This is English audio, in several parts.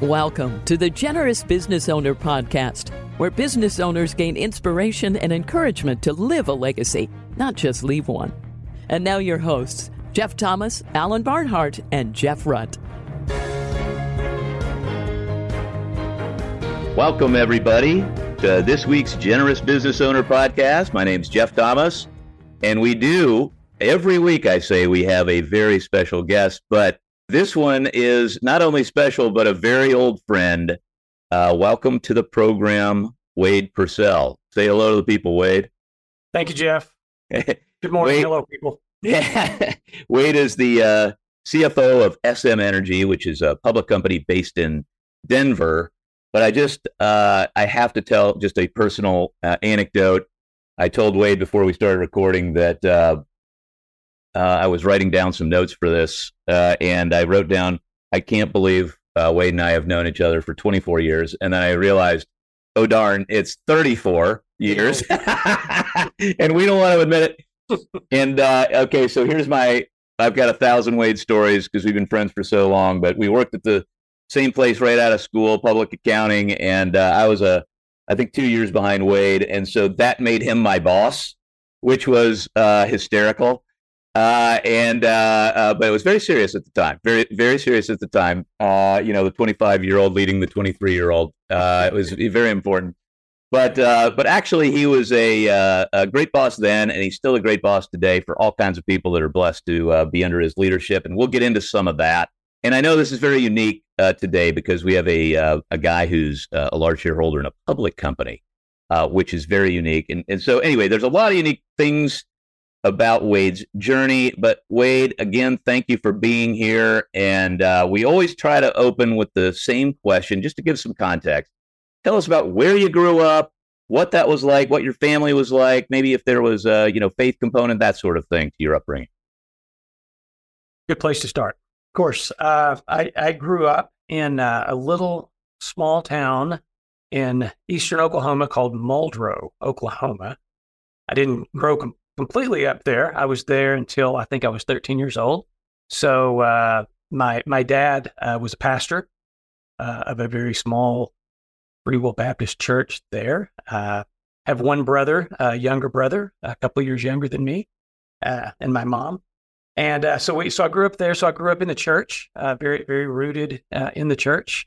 Welcome to the Generous Business Owner Podcast, where business owners gain inspiration and encouragement to live a legacy, not just leave one. And now, your hosts, Jeff Thomas, Alan Barnhart, and Jeff Rutt. Welcome, everybody, to this week's Generous Business Owner Podcast. My name's Jeff Thomas, and we do every week, I say, we have a very special guest, but this one is not only special, but a very old friend. Uh, welcome to the program, Wade Pursell. Say hello to the people, Wade. Thank you, Jeff. Good morning. Wade, hello, people. Yeah. Wade is the uh, CFO of SM Energy, which is a public company based in Denver. But I just, uh, I have to tell just a personal uh, anecdote. I told Wade before we started recording that uh, I was writing down some notes for this, uh, and I wrote down, I can't believe uh, Wade and I have known each other for 24 years. And then I realized, oh, darn, it's 34 years. and we don't want to admit it. and uh, okay, so here's my I've got a thousand Wade stories because we've been friends for so long, but we worked at the same place right out of school, public accounting. And uh, I was a, I think, two years behind Wade. And so that made him my boss, which was uh, hysterical. Uh, and uh, uh, but it was very serious at the time, very very serious at the time. Uh, you know, the 25 year old leading the 23 year old. Uh, it was very important. But uh, but actually, he was a, a great boss then, and he's still a great boss today for all kinds of people that are blessed to be under his leadership. And we'll get into some of that. And I know this is very unique today because we have a a guy who's a large shareholder in a public company, which is very unique. And and so anyway, there's a lot of unique things about Wade's journey. But Wade, again, thank you for being here. And uh, we always try to open with the same question, just to give some context. Tell us about where you grew up, what that was like, what your family was like, maybe if there was a you know faith component, that sort of thing to your upbringing. Good place to start. Of course, uh, I, I grew up in uh, a little small town in eastern Oklahoma called Muldrow, Oklahoma. I didn't grow completely up there. I was there until I think I was 13 years old. So uh, my my dad uh, was a pastor uh, of a very small Free Will Baptist church there. Uh, have one brother, a younger brother, a couple years younger than me, uh, and my mom. And uh, so we so I grew up there. So I grew up in the church, very very rooted in the church.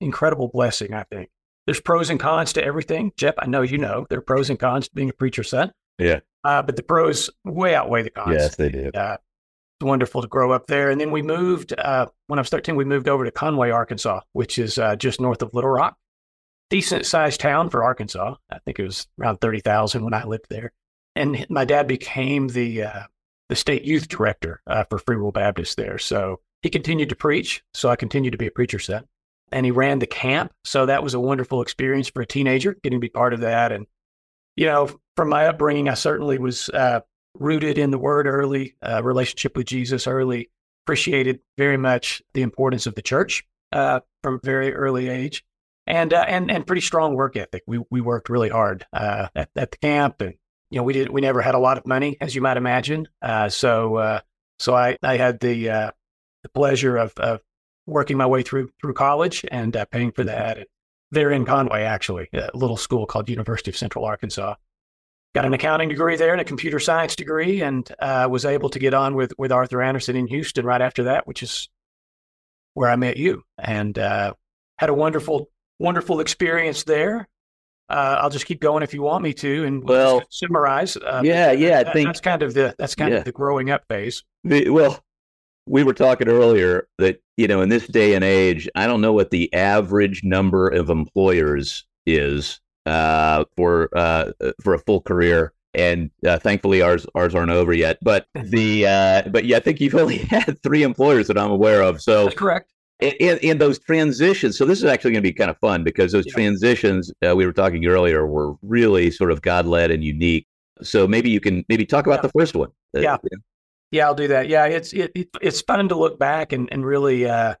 incredible blessing, I think. There's pros and cons to everything. Jeff, I know you know there are pros and cons to being a preacher's son. Yeah. Uh, but the pros way outweigh the cons. Yes, they did. Uh, it's wonderful to grow up there. And then we moved, uh, when I was 13, we moved over to Conway, Arkansas, which is uh, just north of Little Rock. Decent sized town for Arkansas. I think it was around 30,000 when I lived there. And my dad became the, uh, the state youth director uh, for Free Will Baptist there. So he continued to preach. So I continued to be a preacher son. And he ran the camp. So that was a wonderful experience for a teenager, getting to be part of that. And, you know, from my upbringing, I certainly was uh, rooted in the Word early, uh, relationship with Jesus early. Appreciated very much the importance of the church uh, from a very early age, and uh, and and pretty strong work ethic. We we worked really hard uh, at, at the camp, and you know we did we never had a lot of money, as you might imagine. Uh, so so I I had the the pleasure of, of working my way through through college and paying for that. And they're in Conway, actually, a little school called University of Central Arkansas got an accounting degree there and a computer science degree, and uh, was able to get on with with Arthur Andersen in Houston right after that, which is where I met you, and uh, had a wonderful wonderful experience there. Uh, I'll just keep going if you want me to, and well, summarize. Uh, yeah, yeah, I think that's kind of the that's kind yeah. of the growing up phase. The, well, we were talking earlier that you know in this day and age, I don't know what the average number of employers is uh, for uh, for a full career. And uh, thankfully, ours ours aren't over yet. But the uh, but yeah, I think you've only had three employers that I'm aware of. So That's correct. In, those transitions, so this is actually going to be kind of fun because those Yeah. transitions uh, we were talking earlier were really sort of God led and unique. So maybe you can maybe talk about Yeah. the first one. Uh, Yeah. Yeah, I'll do that. Yeah, it's it, it it's fun to look back and and really uh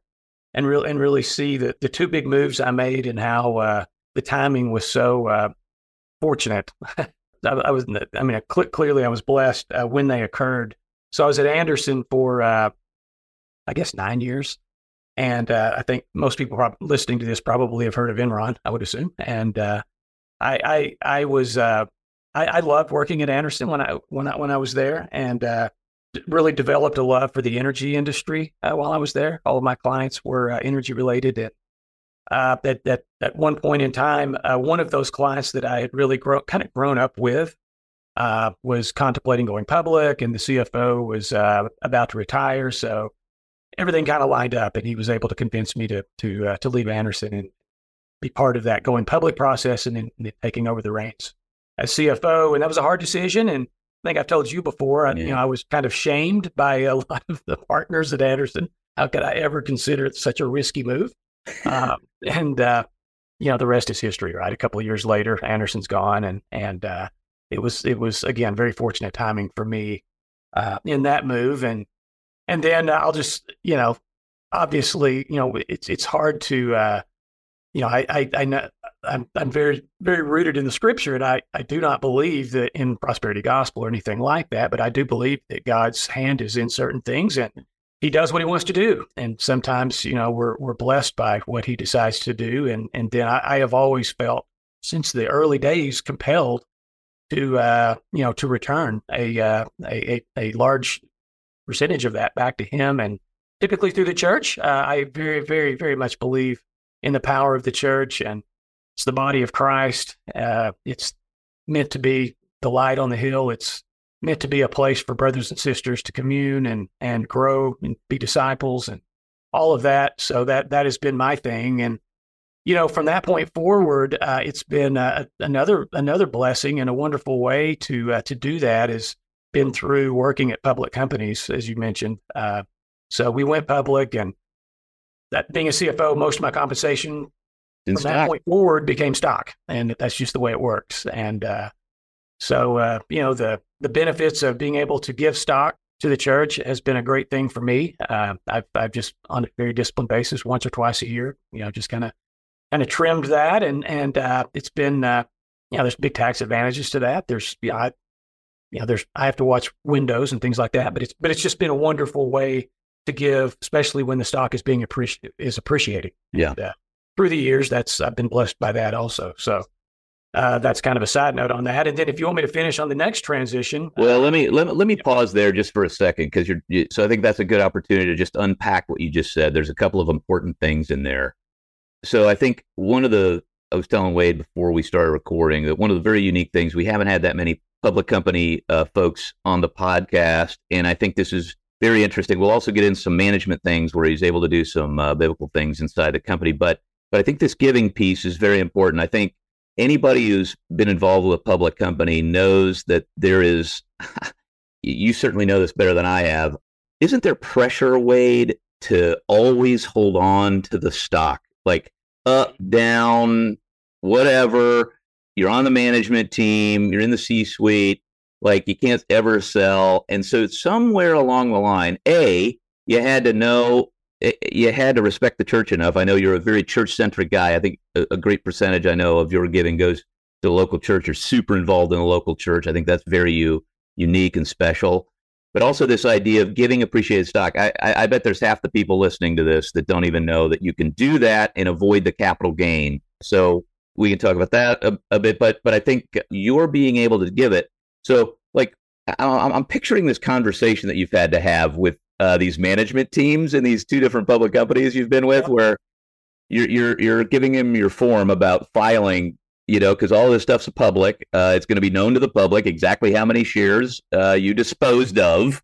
and real and really see the the two big moves I made and how uh the timing was so uh fortunate. I, I was I mean, I cl- clearly I was blessed uh, when they occurred. So I was at Andersen for uh I guess 9 years. And uh, I think most people prob- listening to this probably have heard of Enron, I would assume. And I, I, I was, I, I, loved working at Andersen when I, when I, when I was there, and uh, really developed a love for the energy industry uh, while I was there. All of my clients were uh, energy related, and uh, that that at one point in time, uh, one of those clients that I had really kind of grown up with uh, was contemplating going public, and the CFO was uh, about to retire. So everything kind of lined up, and he was able to convince me to to to leave Andersen and be part of that going public process, and then, then taking over the reins as CFO. And that was a hard decision, and think I've told you before. Yeah. You know, I was kind of shamed by a lot of the partners at Andersen. How could I ever consider it such a risky move? um, and uh, you know, the rest is history, right? A couple of years later, Andersen's gone, and and uh, it was it was again very fortunate timing for me uh, in that move, and and then I'll just you know, obviously, you know, it's it's hard to uh, you know, I I, I know. I'm, I'm very, very rooted in the scripture, and I, I do not believe that in prosperity gospel or anything like that, but I do believe that God's hand is in certain things, and he does what he wants to do. And sometimes, you know, we're we're blessed by what he decides to do. And and then I, I have always felt since the early days compelled to uh, you know to return a, uh, a, a large percentage of that back to him, and typically through the church. Uh, I very very very much believe in the power of the church, and it's the body of Christ. Uh, it's meant to be the light on the hill. It's meant to be a place for brothers and sisters to commune and and grow and be disciples and all of that. So that that has been my thing, and you know, from that point forward, uh, it's been uh, another another blessing and a wonderful way to uh, to do that has been through working at public companies, as you mentioned. Uh, so we went public, and that being a CFO, most of my compensation In from stock. that point forward became stock, and that's just the way it works. And uh, so, uh, you know, the the benefits of being able to give stock to the church has been a great thing for me. Uh, I've I've just on a very disciplined basis, once or twice a year, you know, just kind of kind of trimmed that, and and uh, it's been uh, you know, there's big tax advantages to that. There's you know, I, you know, there's I have to watch windows and things like that, but it's but it's just been a wonderful way to give, especially when the stock is being appreci- is appreciating. Yeah. And, uh, through the years, that's I've been blessed by that also. So uh, that's kind of a side note on that. And then if you want me to finish on the next transition, well, let me let, let me pause there just for a second because you're you, so I think that's a good opportunity to just unpack what you just said. There's a couple of important things in there. So I think one of the I was telling Wade before we started recording that one of the very unique things we haven't had that many public company uh, folks on the podcast, and I think this is very interesting. We'll also get in some management things where he's able to do some uh, biblical things inside the company, but but I think this giving piece is very important. I think anybody who's been involved with a public company knows that there is, you certainly know this better than I have. Isn't there pressure, Wade, to always hold on to the stock? Like up, down, whatever. You're on the management team, you're in the C suite, like you can't ever sell. And so, somewhere along the line, A, you had to know eh, eh, you had to respect the church enough. I know you're a very church centric guy. I think a, great percentage I know of your giving goes to a local church. You're super involved in the local church. I think that's very you, unique and special. But also this idea of giving appreciated stock. I, I, I bet there's half the people listening to this that don't even know that you can do that and avoid the capital gain. So we can talk about that a, a bit. But but I think you're being able to give it. So like I'm, I'm picturing this conversation that you've had to have with uh, these management teams in these two different public companies you've been with, where you're you're you're giving them your form about filing, you know, because all this stuff's public. Uh, it's going to be known to the public exactly how many shares uh, you disposed of,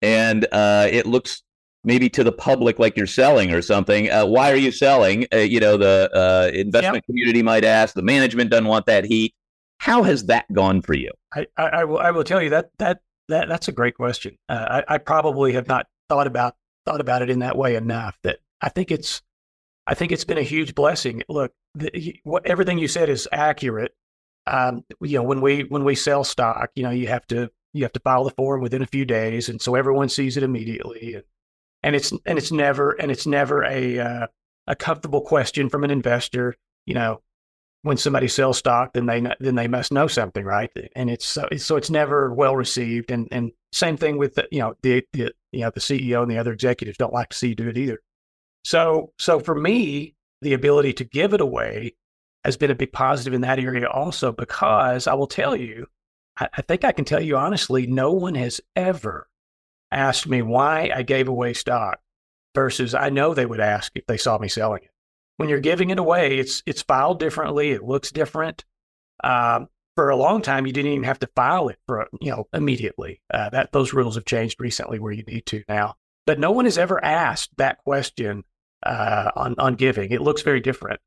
and uh, it looks maybe to the public like you're selling or something. Uh, why are you selling? Uh, you know, the investment yep. community might ask. The management doesn't want that heat. How has that gone for you? I, I, I will I will tell you that that that that's a great question. Uh, I, I, probably have not thought about thought about it in that way enough. That I think it's I think it's been a huge blessing. Look, the, what everything you said is accurate. Um, you know, when we when we sell stock, you know, you have to you have to file the form within a few days, and so everyone sees it immediately. And, and it's and it's never and it's never a uh, a comfortable question from an investor. You know, when somebody sells stock, then they then they must know something, right? And it's so it's, so it's never well received. And and same thing with the, you know the, the you know the CEO and the other executives don't like to see you do it either. So, so for me, the ability to give it away has been a big positive in that area also because I will tell you, I, I think I can tell you honestly, no one has ever asked me why I gave away stock versus I know they would ask if they saw me selling it. When you're giving it away, it's it's filed differently. It looks different. Um, for a long time, you didn't even have to file it for you know immediately. Uh, that those rules have changed recently, where you need to now. But no one has ever asked that question uh, on on giving. It looks very different,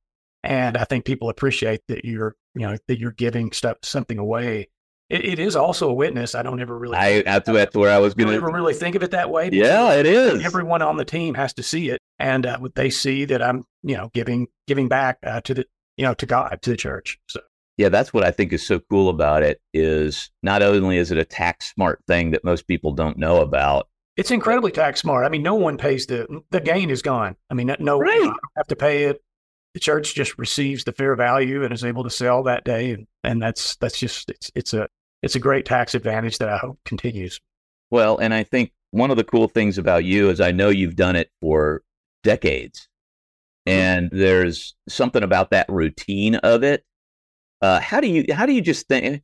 and I think people appreciate that you're you know that you're giving stuff something away. It, it is also a witness. I don't ever really. I that's, that's where I was going to ever really think of it that way. Yeah, it is. Everyone on the team has to see it, and uh, they see that I'm you know giving giving back uh, to the you know to God to the church. So yeah, that's what I think is so cool about it is not only is it a tax smart thing that most people don't know about. It's incredibly tax smart. I mean, no one pays the the gain is gone. I mean, no right. one have to pay it. The church just receives the fair value and is able to sell that day, and, and that's that's just it's it's a it's a great tax advantage that I hope continues. Well, and I think one of the cool things about you is I know you've done it for decades, mm-hmm. and there's something about that routine of it uh, how do you how do you just think?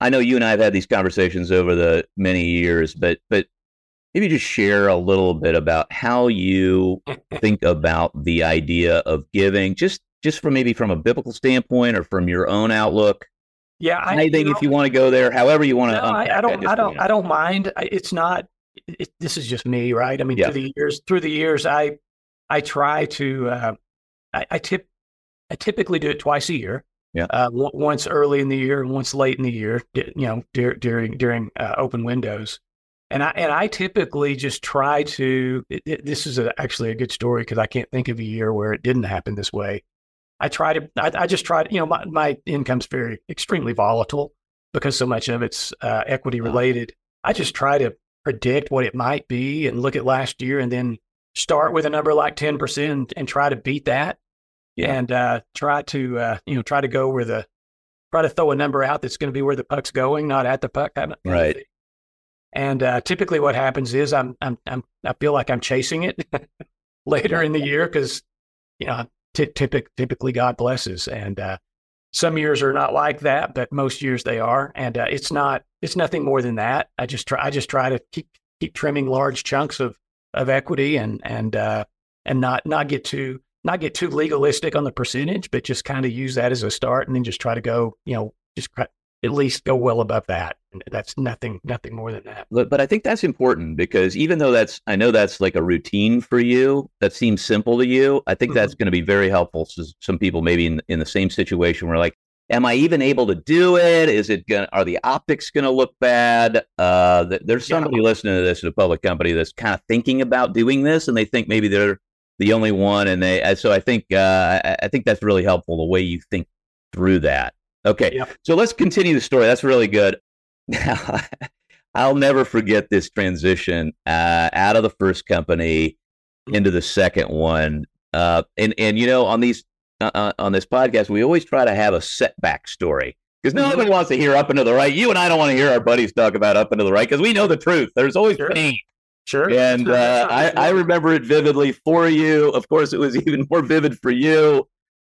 I know you and I have had these conversations over the many years, but but maybe just share a little bit about how you think about the idea of giving, just just from maybe from a biblical standpoint or from your own outlook. Yeah, I, anything you know, if you want to go there, however you want no, to. I, I, don't, I don't, I don't mind. It's not. It, this is just me, right? I mean, yeah. through the years, through the years, I, I try to, uh, I, I tip, I typically do it twice a year. Yeah. Uh, w- once early in the year and once late in the year, you know, de- during during uh, open windows. And I and I typically just try to. It, it, this is a, actually a good story because I can't think of a year where it didn't happen this way. I try to. I, I just try to. You know, my my income's very extremely volatile because so much of it's uh, equity related. I just try to predict what it might be and look at last year and then start with a number like ten percent and try to beat that yeah. and uh, try to uh, you know try to go where the try to throw a number out that's going to be where the puck's going, not at the puck. right. And uh, typically, what happens is I'm I'm, I'm I feel like I'm chasing it later in the year because you know t- typic, typically God blesses, and uh, some years are not like that, but most years they are, and uh, it's not it's nothing more than that. I just try I just try to keep keep trimming large chunks of of equity and and uh, and not not get too not get too legalistic on the percentage, but just kind of use that as a start and then just try to go, you know, just at least go well above that. And that's nothing, nothing more than that. But, but I think that's important because even though that's, I know that's like a routine for you, that seems simple to you. I think mm-hmm. that's going to be very helpful to some people maybe in, in the same situation where like, am I even able to do it? Is it going to, are the optics going to look bad? Uh, there's somebody yeah. listening to this at a public company that's kind of thinking about doing this and they think maybe they're the only one, and they. So I think uh, I think that's really helpful the way you think through that. Okay, yep. so let's continue the story. That's really good. Now, I'll never forget this transition uh, out of the first company into the second one. Uh, and and you know on these uh, uh on this podcast, we always try to have a setback story because nobody mm-hmm. wants to hear up into the right. You and I don't want to hear our buddies talk about up into the right because we know the truth. There's always sure. pain Sure. And uh, I, I remember it vividly for you. Of course, it was even more vivid for you.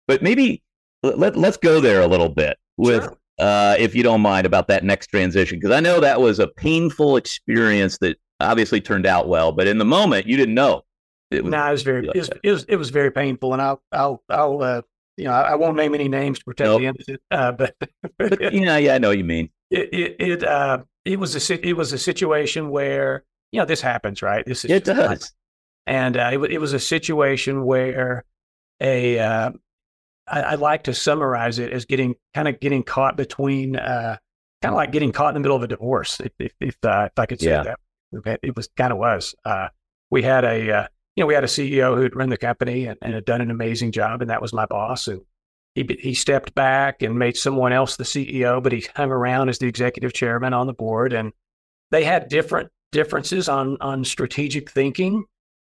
But maybe let, let's go there a little bit with, sure. uh, if you don't mind, about that next transition. Because I know that was a painful experience that obviously turned out well. But in the moment, you didn't know. It was, no, it was very, like it, was, it, was, it was very painful. And I'll, I'll, I'll, uh, you know, I, won't name any names to protect nope. the innocent. Uh, but, but yeah, yeah, I know what you mean. It, it, it, uh, it was a, it was a situation where you know, this happens, right? This is it does. And uh, it, it, was a situation where a uh, I, I, like to summarize it as getting kind of getting caught between uh, kind of like getting caught in the middle of a divorce, if if, if, uh, if I could say yeah. that. It was kind of was. Uh, we had a uh, you know we had a CEO who'd run the company and, and had done an amazing job, and that was my boss. And he he stepped back and made someone else the CEO, but he hung around as the executive chairman on the board, and they had different differences on on strategic thinking,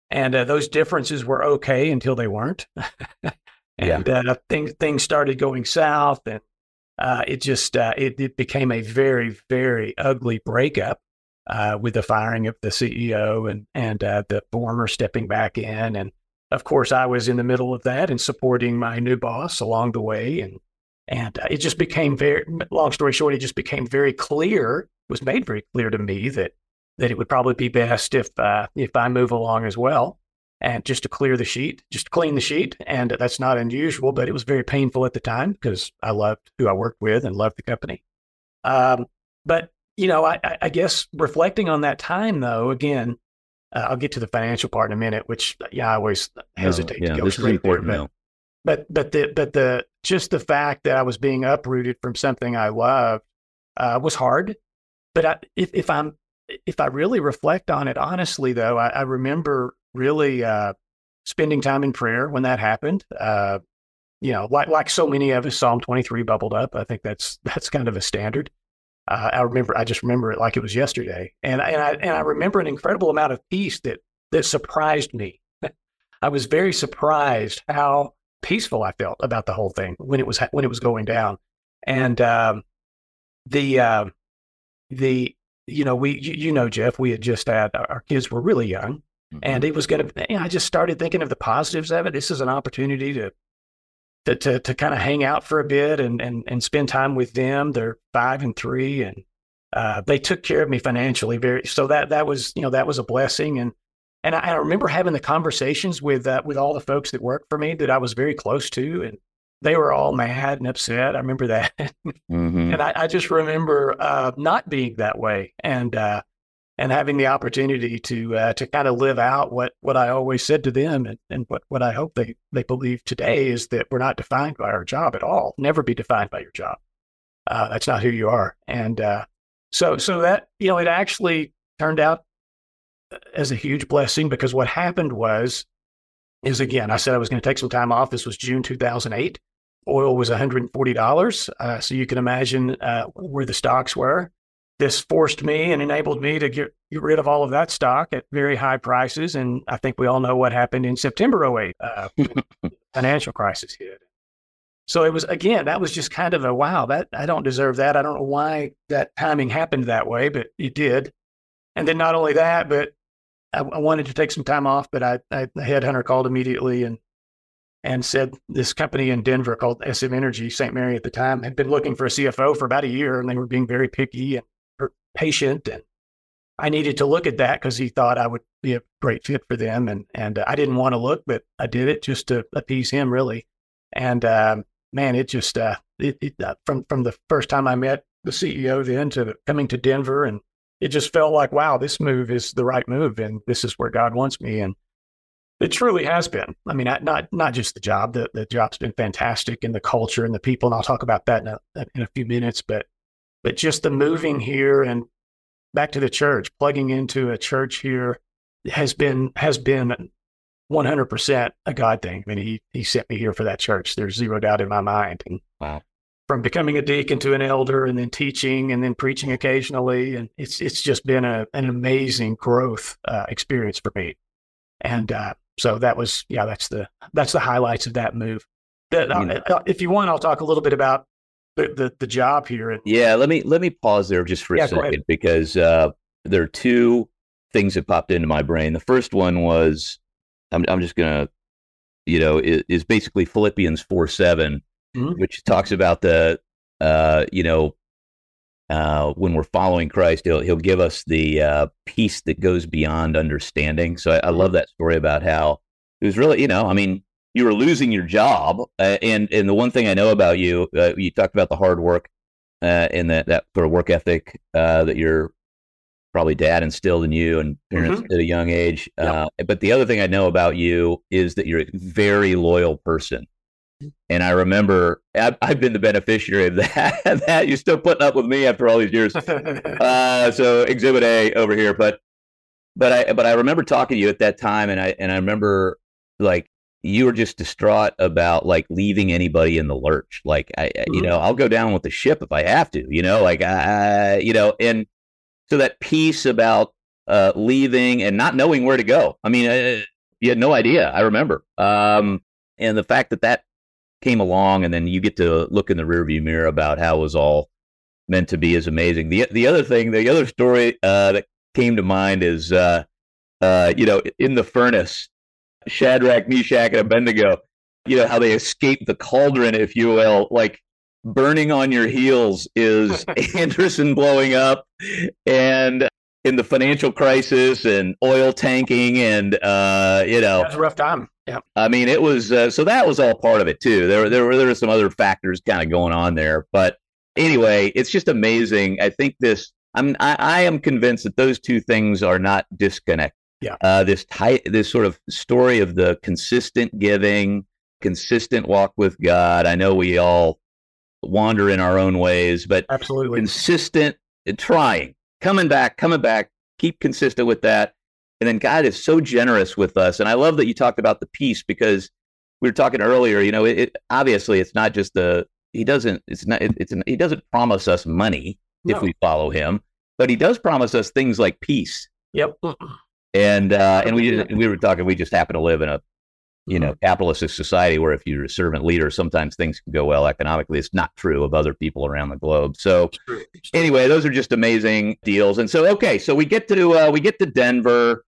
and uh, those differences were okay until they weren't. and yeah. uh, things things started going south, and uh, it just uh, it, it became a very very ugly breakup uh, with the firing of the CEO and and uh, the former stepping back in, and of course, I was in the middle of that and supporting my new boss along the way. And, and uh, it just became very, long story short, it just became very clear, was made very clear to me that, that it would probably be best if, if I move along as well and just to clear the sheet, just to clean the sheet. And that's not unusual, but it was very painful at the time because I loved who I worked with and loved the company. Um, but you know, I, I, guess reflecting on that time, though, again, uh, I'll get to the financial part in a minute, which yeah, I always hesitate no, yeah, to go straight there. But, but but the but the just the fact that I was being uprooted from something I loved uh, was hard. But I, if if I'm if I really reflect on it honestly, though, I, I remember really uh, spending time in prayer when that happened. Uh, you know, like like so many of us, Psalm 23 bubbled up. I think that's that's kind of a standard. Uh, I remember, I just remember it like it was yesterday, and and I and I remember an incredible amount of peace that that surprised me. I was very surprised how peaceful I felt about the whole thing when it was when it was going down, and um, the uh, the you know we you, you, know Jeff, we had just had our kids were really young. And it was going to. You know, I just started thinking of the positives of it. This is an opportunity to to to, to kind of hang out for a bit and, and and spend time with them. They're five and three, and uh, they took care of me financially very. So that that was you know that was a blessing, and and I, I remember having the conversations with uh, with all the folks that worked for me that I was very close to, and they were all mad and upset. I remember that, mm-hmm. and I, I, just remember uh, not being that way, and uh, and having the opportunity to uh, to kind of live out what what I always said to them and, and what what I hope they they believe today is that we're not defined by our job at all. Never be defined by your job. Uh, that's not who you are. And uh, so so that you know it actually turned out uh, as a huge blessing because what happened was is again I said I was going to take some time off. This was June 2008. Oil was $140, uh, so you can imagine uh, where the stocks were this forced me and enabled me to get, get rid of all of that stock at very high prices. And I think we all know what happened in September 08, uh, financial crisis hit. So it was, again, that was just kind of a wow, that I don't deserve that. I don't know why that timing happened that way, but it did. And then not only that, but I, I wanted to take some time off, but I, I, the headhunter called immediately and and said this company in Denver called SM Energy, St. Mary at the time, had been looking for a CFO for about a year and they were being very picky. And patient and I needed to look at that because he thought I would be a great fit for them, and and uh, I didn't want to look, but I did it just to appease him, really. And um, man, it just uh, it, it uh, from from the first time I met the CEO then to coming to Denver, and it just felt like wow, this move is the right move, and this is where God wants me, and it truly has been. I mean, not not just the job, the the job's been fantastic, and the culture and the people, and I'll talk about that in a, in a few minutes, but but just the moving here and back to the church, plugging into a church here has been has been 100% a God thing. I mean, he he sent me here for that church. There's zero doubt in my mind. And wow. From becoming a deacon to an elder, and then teaching, and then preaching occasionally, and it's it's just been a an amazing growth uh, experience for me. And uh, so that was yeah, that's the that's the highlights of that move. That, uh, if you want, I'll talk a little bit about the, the, the job here. yeah, let me let me pause there just for yeah, a second because uh, there are two things that popped into my brain. The first one was I'm I'm just gonna you know is, is basically Philippians four 7 mm-hmm. which talks about the uh, you know uh, when we're following Christ, he'll he'll give us the uh, peace that goes beyond understanding. So I, I love that story about how it was really you know I mean you were losing your job. Uh, and and the one thing I know about you, uh, you talked about the hard work uh, and that that sort of work ethic uh, that your probably dad instilled in you and parents mm-hmm. at a young age. Yep. Uh, but the other thing I know about you is that you're a very loyal person. And I remember I've, I've been the beneficiary of that. that you're still putting up with me after all these years. Uh, so Exhibit A over here, but but I but I remember talking to you at that time, and I and I remember like you were just distraught about like leaving anybody in the lurch. Like, I, mm-hmm. you know, I'll go down with the ship if I have to, you know, like, I, you know, and so that piece about uh, leaving and not knowing where to go. I mean, uh, you had no idea. I remember. Um, and the fact that that came along and then you get to look in the rearview mirror about how it was all meant to be is amazing. The, the other thing, the other story uh, that came to mind is, uh, uh, you know, in the furnace, Shadrach, Meshach, and Abednego, you know, how they escape the cauldron, if you will, like burning on your heels is Andersen blowing up and in the financial crisis and oil tanking and uh, you know, That's a rough time. Yeah. I mean, it was uh, so that was all part of it too. There, there were there were some other factors kind of going on there, but anyway, it's just amazing. I think this. I'm I, I am convinced that those two things are not disconnected. Yeah. Uh, this tight, this sort of story of the consistent giving, consistent walk with God. I know we all wander in our own ways, but Absolutely. consistent trying, coming back, coming back, keep consistent with that. And then God is so generous with us. And I love that you talked about the peace because we were talking earlier, you know, it, it obviously it's not just the, he doesn't, it's not, it, it's, an, he doesn't promise us money if we follow him, but he does promise us things like peace. Yep. And, uh, and we, we were talking, we just happen to live in a, you Mm-hmm. know, capitalist society where if you're a servant leader, sometimes things can go well economically. It's not true of other people around the globe. So, anyway, those are just amazing deals. And so, okay, so we get to uh, we get to Denver.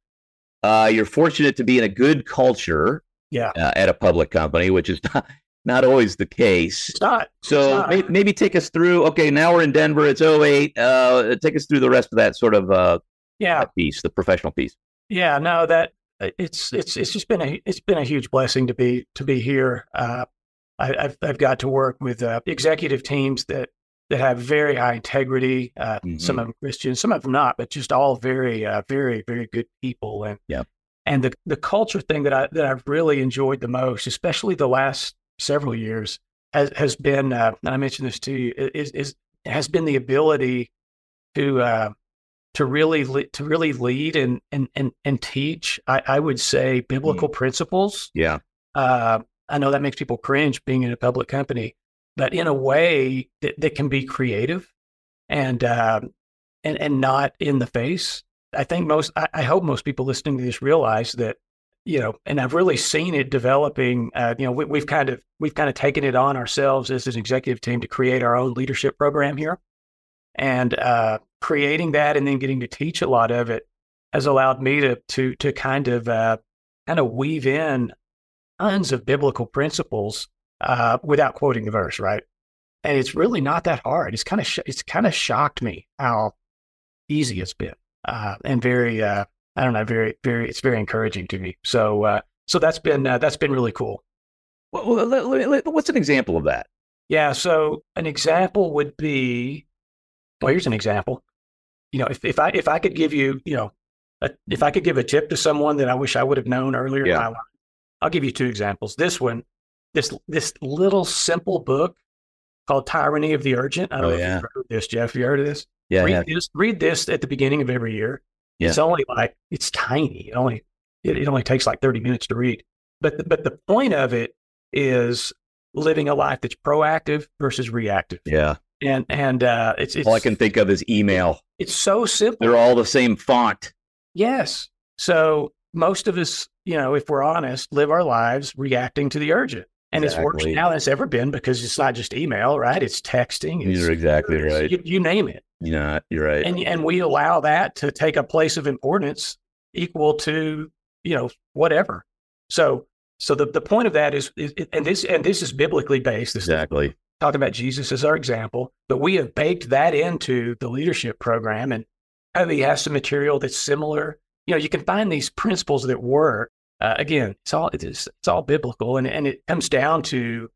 Uh, you're fortunate to be in a good culture Yeah. uh, at a public company, which is not, not always the case. It's not. So not. may, maybe take us through. Okay, now we're in Denver. It's 08. Uh, take us through the rest of that sort of uh, Yeah. piece, the professional piece. Yeah, no, that uh, it's it's it's just been a it's been a huge blessing to be to be here. Uh, I, I've I've got to work with uh, executive teams that that have very high integrity. Uh, Some Mhm. of them Christian, some of them not, but just all very uh, very very good people. And Yeah. and the the culture thing that I that I've really enjoyed the most, especially the last several years, has has been. Uh, and I mentioned this to you is is has been the ability to. To really le- to really lead and and and, and teach I, I would say biblical principles. Yeah. uh, i know that makes people cringe being in a public company but in a way that, that can be creative and um, and and not in the face. I think most I, I hope most people listening to this realize that you know and i've really seen it developing uh, you know we, we've kind of we've kind of taken it on ourselves as an executive team to create our own leadership program here and uh, creating that and then getting to teach a lot of it has allowed me to to to kind of uh, kind of weave in tons of biblical principles uh, without quoting the verse, right? And it's really not that hard. It's kind of sh- it's kind of shocked me how easy it's been, uh, and very uh, I don't know, very very it's very encouraging to me. So uh, so that's been uh, that's been really cool. Well, what's an example of that? Yeah. So an example would be, well, here's an example. You know, if, if I if I could give you, you know, a, if I could give a tip to someone that I wish I would have known earlier in Yeah. my life, I'll give you two examples. This one, this this little simple book called Tyranny of the Urgent. I don't Oh, know if you've heard of this, Jeff. You heard of this? Yeah. read yeah. this. Read this at the beginning of every year. Yeah. It's only like it's tiny. It only it, it only takes like thirty minutes to read. But the, but the point of it is living a life that's proactive versus reactive. Yeah. And and uh, it's it's All I can think of is email. it's so simple. They're all the same font. Yes. So most of us, you know, if we're honest, live our lives reacting to the urgent. And it's worse now than it's ever been because it's not just email, right? It's texting. It's, You're exactly right. You, you name it. You know, you're right. And and we allow that to take a place of importance equal to, you know, whatever. So so the, the point of that is, is and this and this is biblically based. This exactly. Talking about Jesus as our example, but we have baked that into the leadership program. And Covey has some material that's similar. You know, you can find these principles that work. Uh, again, it's all it is, it's all biblical, and and it comes down to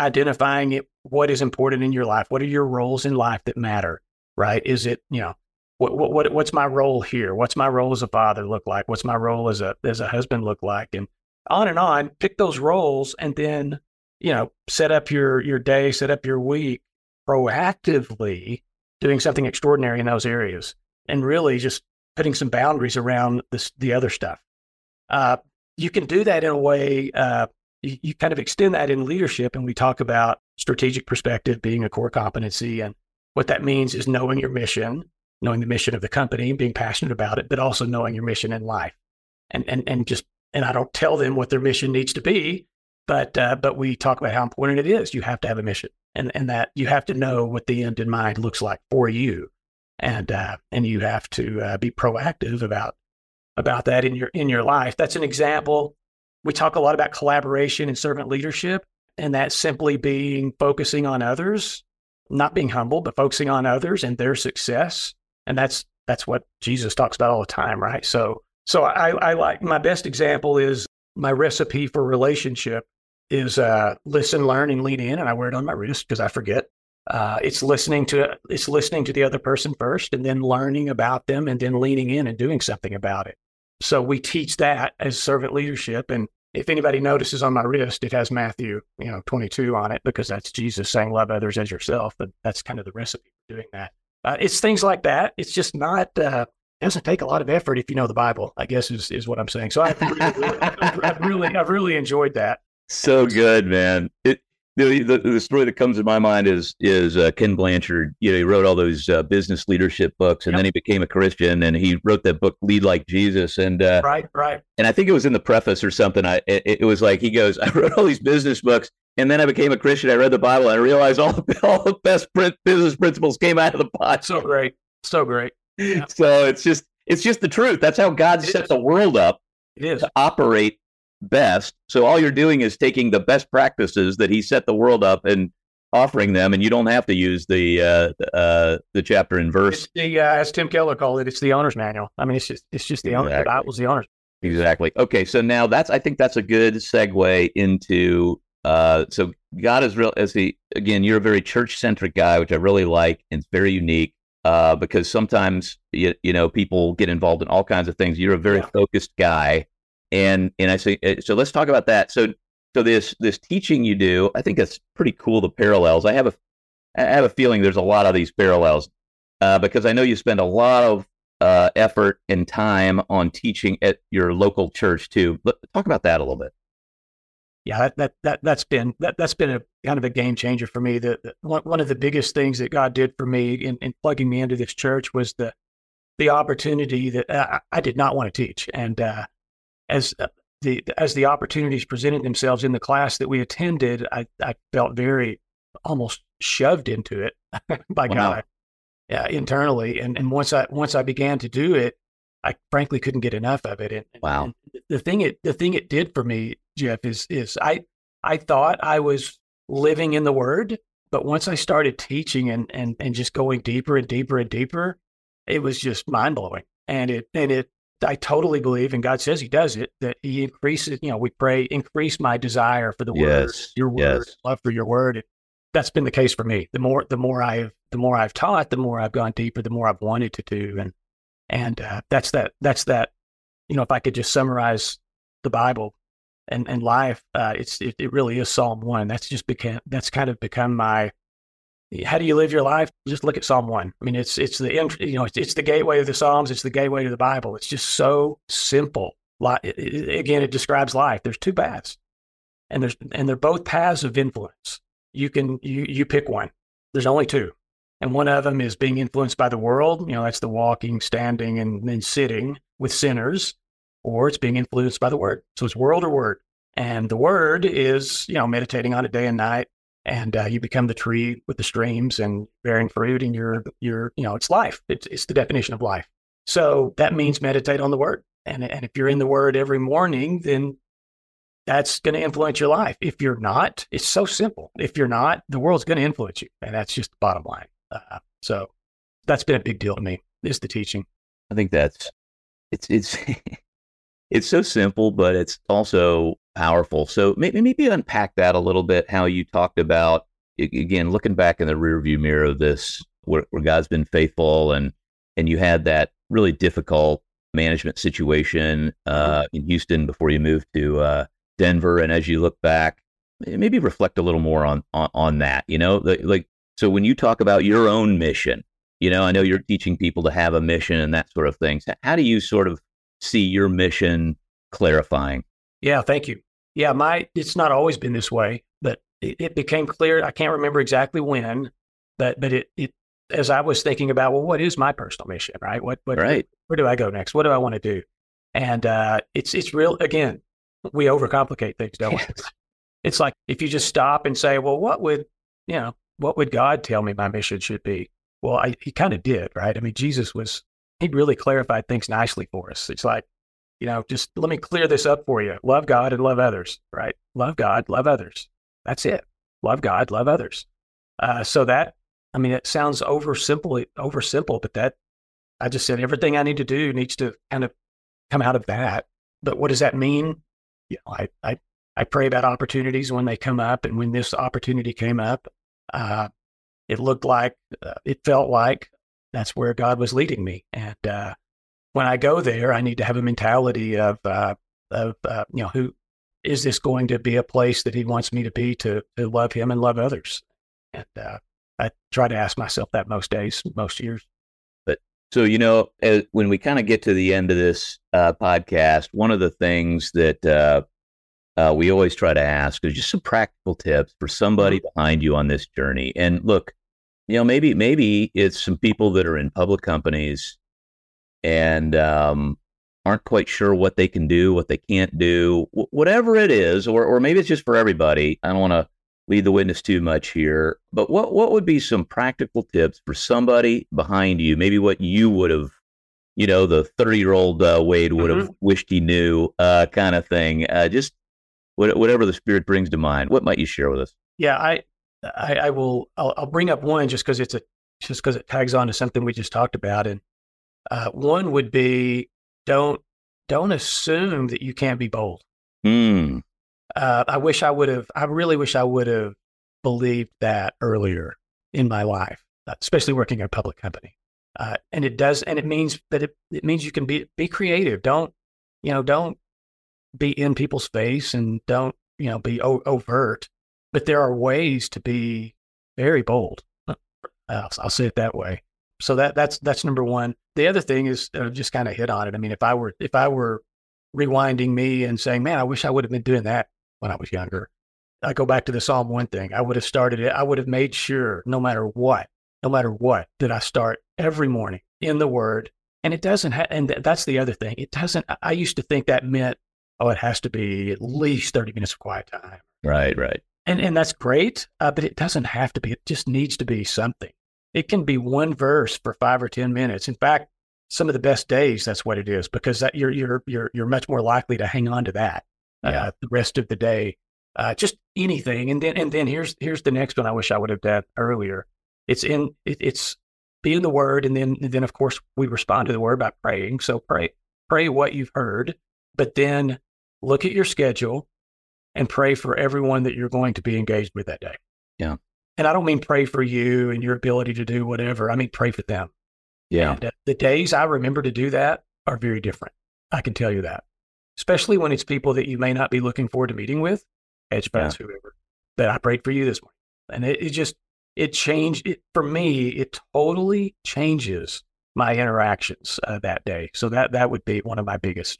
identifying it, what is important in your life. What are your roles in life that matter? Right? Is it you know what what, what what's my role here? What's my role as a father look like? What's my role as a as a husband look like? And on and on. Pick those roles, and then you know set up your your day, set up your week proactively doing something extraordinary in those areas, and really just putting some boundaries around this the other stuff. Uh, you can do that in a way. Uh, you, you kind of extend that in leadership, and we talk about strategic perspective being a core competency, and what that means is knowing your mission, knowing the mission of the company, and being passionate about it, but also knowing your mission in life, and and and just and I don't tell them what their mission needs to be, but uh, but we talk about how important it is. You have to have a mission, and and that you have to know what the end in mind looks like for you, and uh, and you have to uh, be proactive about about that in your in your life. That's an example. we talk a lot about collaboration and servant leadership, and that simply being focusing on others, not being humble, but focusing on others and their success. And that's that's what Jesus talks about all the time, right? So so I, I like my best example is my recipe for relationship is uh, listen, learn, and lean in, and I wear it on my wrist because I forget. Uh, it's listening to it's listening to the other person first, and then learning about them, and then leaning in and doing something about it. So we teach that as servant leadership. And if anybody notices on my wrist, it has Matthew, you know, 22 on it because that's Jesus saying, "Love others as yourself." And that's kind of the recipe for doing that. Uh, it's things like that. It's just not. Uh, doesn't take a lot of effort if you know the Bible. I guess is is what I'm saying. So I've really, I've really, I've really enjoyed that. So good, man. It the, the, the story that comes to my mind is is uh, Ken Blanchard. You know, he wrote all those uh, business leadership books, and yep. then he became a Christian, and he wrote that book "Lead Like Jesus." And uh, right, right. And I think it was in the preface or something. I it, it, was like he goes, "I wrote all these business books, and then I became a Christian. I read the Bible, and I realized all the all the best business principles came out of the Bible." So great, so great. Yeah. So it's just it's just the truth. That's how God it set is. the world up. It is to operate best. So all you're doing is taking the best practices that he set the world up and offering them, and you don't have to use the uh, uh, the chapter and verse. The uh, as Tim Keller called it, it's the owner's manual. I mean, it's just it's just the exactly. owner. That was the owner's. Exactly. Okay, so now that's I think that's a good segue into. Uh, so God is real as the again. You're a very church centric guy, which I really like, and it's very unique. Uh, because sometimes you, you know people get involved in all kinds of things. You're a very yeah. focused guy, and and I say uh, so. Let's talk about that. So so this this teaching you do, I think it's pretty cool. The parallels. I have a I have a feeling there's a lot of these parallels uh, because I know you spend a lot of uh, effort and time on teaching at your local church too. But talk about that a little bit. Yeah, that that, that that's been that that's been a kind of a game changer for me. The, the one of the biggest things that God did for me in, in plugging me into this church was the the opportunity that uh, I did not want to teach, and uh, as uh, the as the opportunities presented themselves in the class that we attended, I, I felt very almost shoved into it by wow. God yeah, internally. And and once I once I began to do it, I frankly couldn't get enough of it. And, wow. And the thing it the thing it did for me, Jeff, is is I I thought I was living in the Word, but once I started teaching and and and just going deeper and deeper and deeper, it was just mind blowing. And it and it I totally believe, and God says He does it, that He increases, you know, we pray, increase my desire for the word, yes. your word, yes. love for your word. That's been the case for me. The more, the more I've, the more I've taught, the more I've gone deeper, the more I've wanted to do, and and uh, that's that. That's that. You know, if I could just summarize the Bible and and life, uh, it's it, it really is Psalm one. That's just become that's kind of become my how do you live your life? Just look at Psalm one. I mean, it's it's the mm-hmm. you know it's, it's the gateway of the Psalms. It's the gateway to the Bible. It's just so simple. Like again, it describes life. There's two paths, and there's and they're both paths of influence. You can you you pick one. There's only two, and one of them is being influenced by the world. You know, that's the walking, standing, and then sitting with sinners, or it's being influenced by the Word. So it's world or Word, and the Word is you know meditating on it day and night and uh, you become the tree with the streams and bearing fruit and you're you're you know it's life. It's, it's the definition of life. So that means meditate on the word. And, and if you're in the word every morning then that's going to influence your life. If you're not it's so simple. If you're not the world's going to influence you and that's just the bottom line. Uh, so that's been a big deal to me is the teaching. I think that's it's it's it's so simple but it's also powerful. So maybe maybe unpack that a little bit. How you talked about again looking back in the rearview mirror of this, where, where God's been faithful, and and you had that really difficult management situation uh, in Houston before you moved to uh, Denver. And as you look back, maybe reflect a little more on on, on that. You know, like, like so when you talk about your own mission, you know, I know you're teaching people to have a mission and that sort of things. How do you sort of see your mission clarifying? Yeah, thank you yeah, my it's not always been this way, but it, it became clear. I can't remember exactly when, but but it it as I was thinking about, well, what is my personal mission, right? What what right. where do I go next? What do I want to do? And uh, it's it's real again. We overcomplicate things, don't yes. we? It's like if you just stop and say, well, what would you know? What would God tell me my mission should be? Well, I, he kind of did, right? I mean, Jesus was he really clarified things nicely for us. It's like You know, just let me clear this up for you. Love God and love others, right? Love God, love others. That's it. Love God, love others. Uh, so that, I mean, it sounds over simple, over simple, but that I just said everything I need to do needs to kind of come out of that. But what does that mean? You know, I, I, I pray about opportunities when they come up. And when this opportunity came up, uh, it looked like, uh, it felt like that's where God was leading me. And uh, when I go there, I need to have a mentality of, uh, of uh, you know, who is this going to be a place that He wants me to be to, to love Him and love others? And uh, I try to ask myself that most days, most years. But so, you know, as, when we kind of get to the end of this uh, podcast, one of the things that uh, uh, we always try to ask is just some practical tips for somebody mm-hmm. behind you on this journey. And look, you know, maybe maybe it's some people that are in public companies and um, aren't quite sure what they can do, what they can't do, w- whatever it is, or or maybe it's just for everybody. I don't want to lead the witness too much here, but what what would be some practical tips for somebody behind you? Maybe what you would have, you know, the thirty year old uh, Wade would have mm-hmm. wished he knew, uh, kind of thing. Uh, just whatever the spirit brings to mind. What might you share with us? Yeah, I I, I will. I'll, I'll, bring up one just because it's a just because it tags on to something we just talked about, and uh, one would be don't don't assume that you can't be bold. Hmm uh, I wish I would have, I really wish I would have believed that earlier in my life, especially working at a public company. Uh, and it does, and it means that it, it means you can be, be creative. Don't, you know, don't be in people's face and don't, you know, be o- overt, but there are ways to be very bold. I'll, I'll say it that way. So that that's that's number one. The other thing is uh, just kind of hit on it. I mean, if I were if I were rewinding me and saying, "Man, I wish I would have been doing that when I was younger. I go back to the Psalm one thing. I would have started it. I would have made sure, no matter what, no matter what, that I start every morning in the Word. And it doesn't have, and that's the other thing. It doesn't, I used to think that meant, oh, it has to be at least 30 minutes of quiet time. Right, right. And, and that's great, uh, but it doesn't have to be. It just needs to be something. It can be one verse for five or 10 minutes. In fact, some of the best days, that's what it is, because that you're, you're, you're, you're much more likely to hang on to that yeah. uh, the rest of the day. Uh, just anything, and then and then here's here's the next one. I wish I would have done earlier. It's in it, it's be in the Word, and then and then of course we respond to the Word by praying. So pray pray what you've heard, but then look at your schedule and pray for everyone that you're going to be engaged with that day. Yeah. And I don't mean pray for you and your ability to do whatever. I mean pray for them. Yeah. And, uh, the days I remember to do that are very different. I can tell you that especially when it's people that you may not be looking forward to meeting with, hedge funds, yeah. whoever, that I prayed for you this morning. And it, it just, it changed it for me. It totally changes my interactions uh, that day. So that, that would be one of my biggest.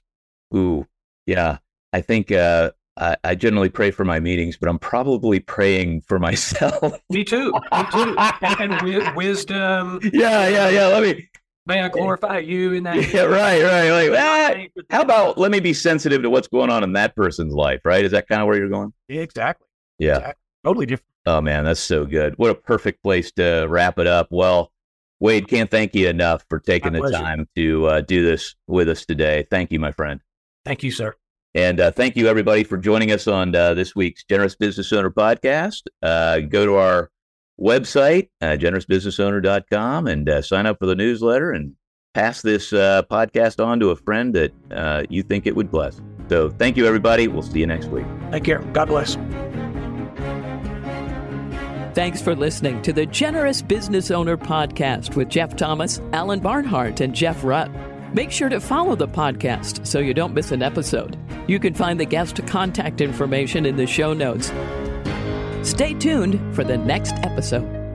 Ooh, yeah. I think, uh, I, I generally pray for my meetings, but I'm probably praying for myself. me too. Me too. and, and wi- wisdom. Yeah, yeah, yeah. Let me May I glorify you in that? Yeah, right, right. Like, ah, how about let me be sensitive to what's going on in that person's life, right? Is that kind of where you're going? Exactly. Yeah. Exactly. Totally different. Oh man, that's so good. What a perfect place to wrap it up. Well, Wade, can't thank you enough for taking my the pleasure. time to uh, do this with us today. Thank you, my friend. Thank you, sir. And uh, thank you, everybody, for joining us on uh, this week's Generous Business Owner podcast. Uh, go to our website, uh, generousbusinessowner.com, and uh, sign up for the newsletter and pass this uh, podcast on to a friend that uh, you think it would bless. So thank you, everybody. We'll see you next week. Thank you. God bless. Thanks for listening to the Generous Business Owner Podcast with Jeff Thomas, Alan Barnhart, and Jeff Rutt. Make sure to follow the podcast so you don't miss an episode. You can find the guest contact information in the show notes. Stay tuned for the next episode.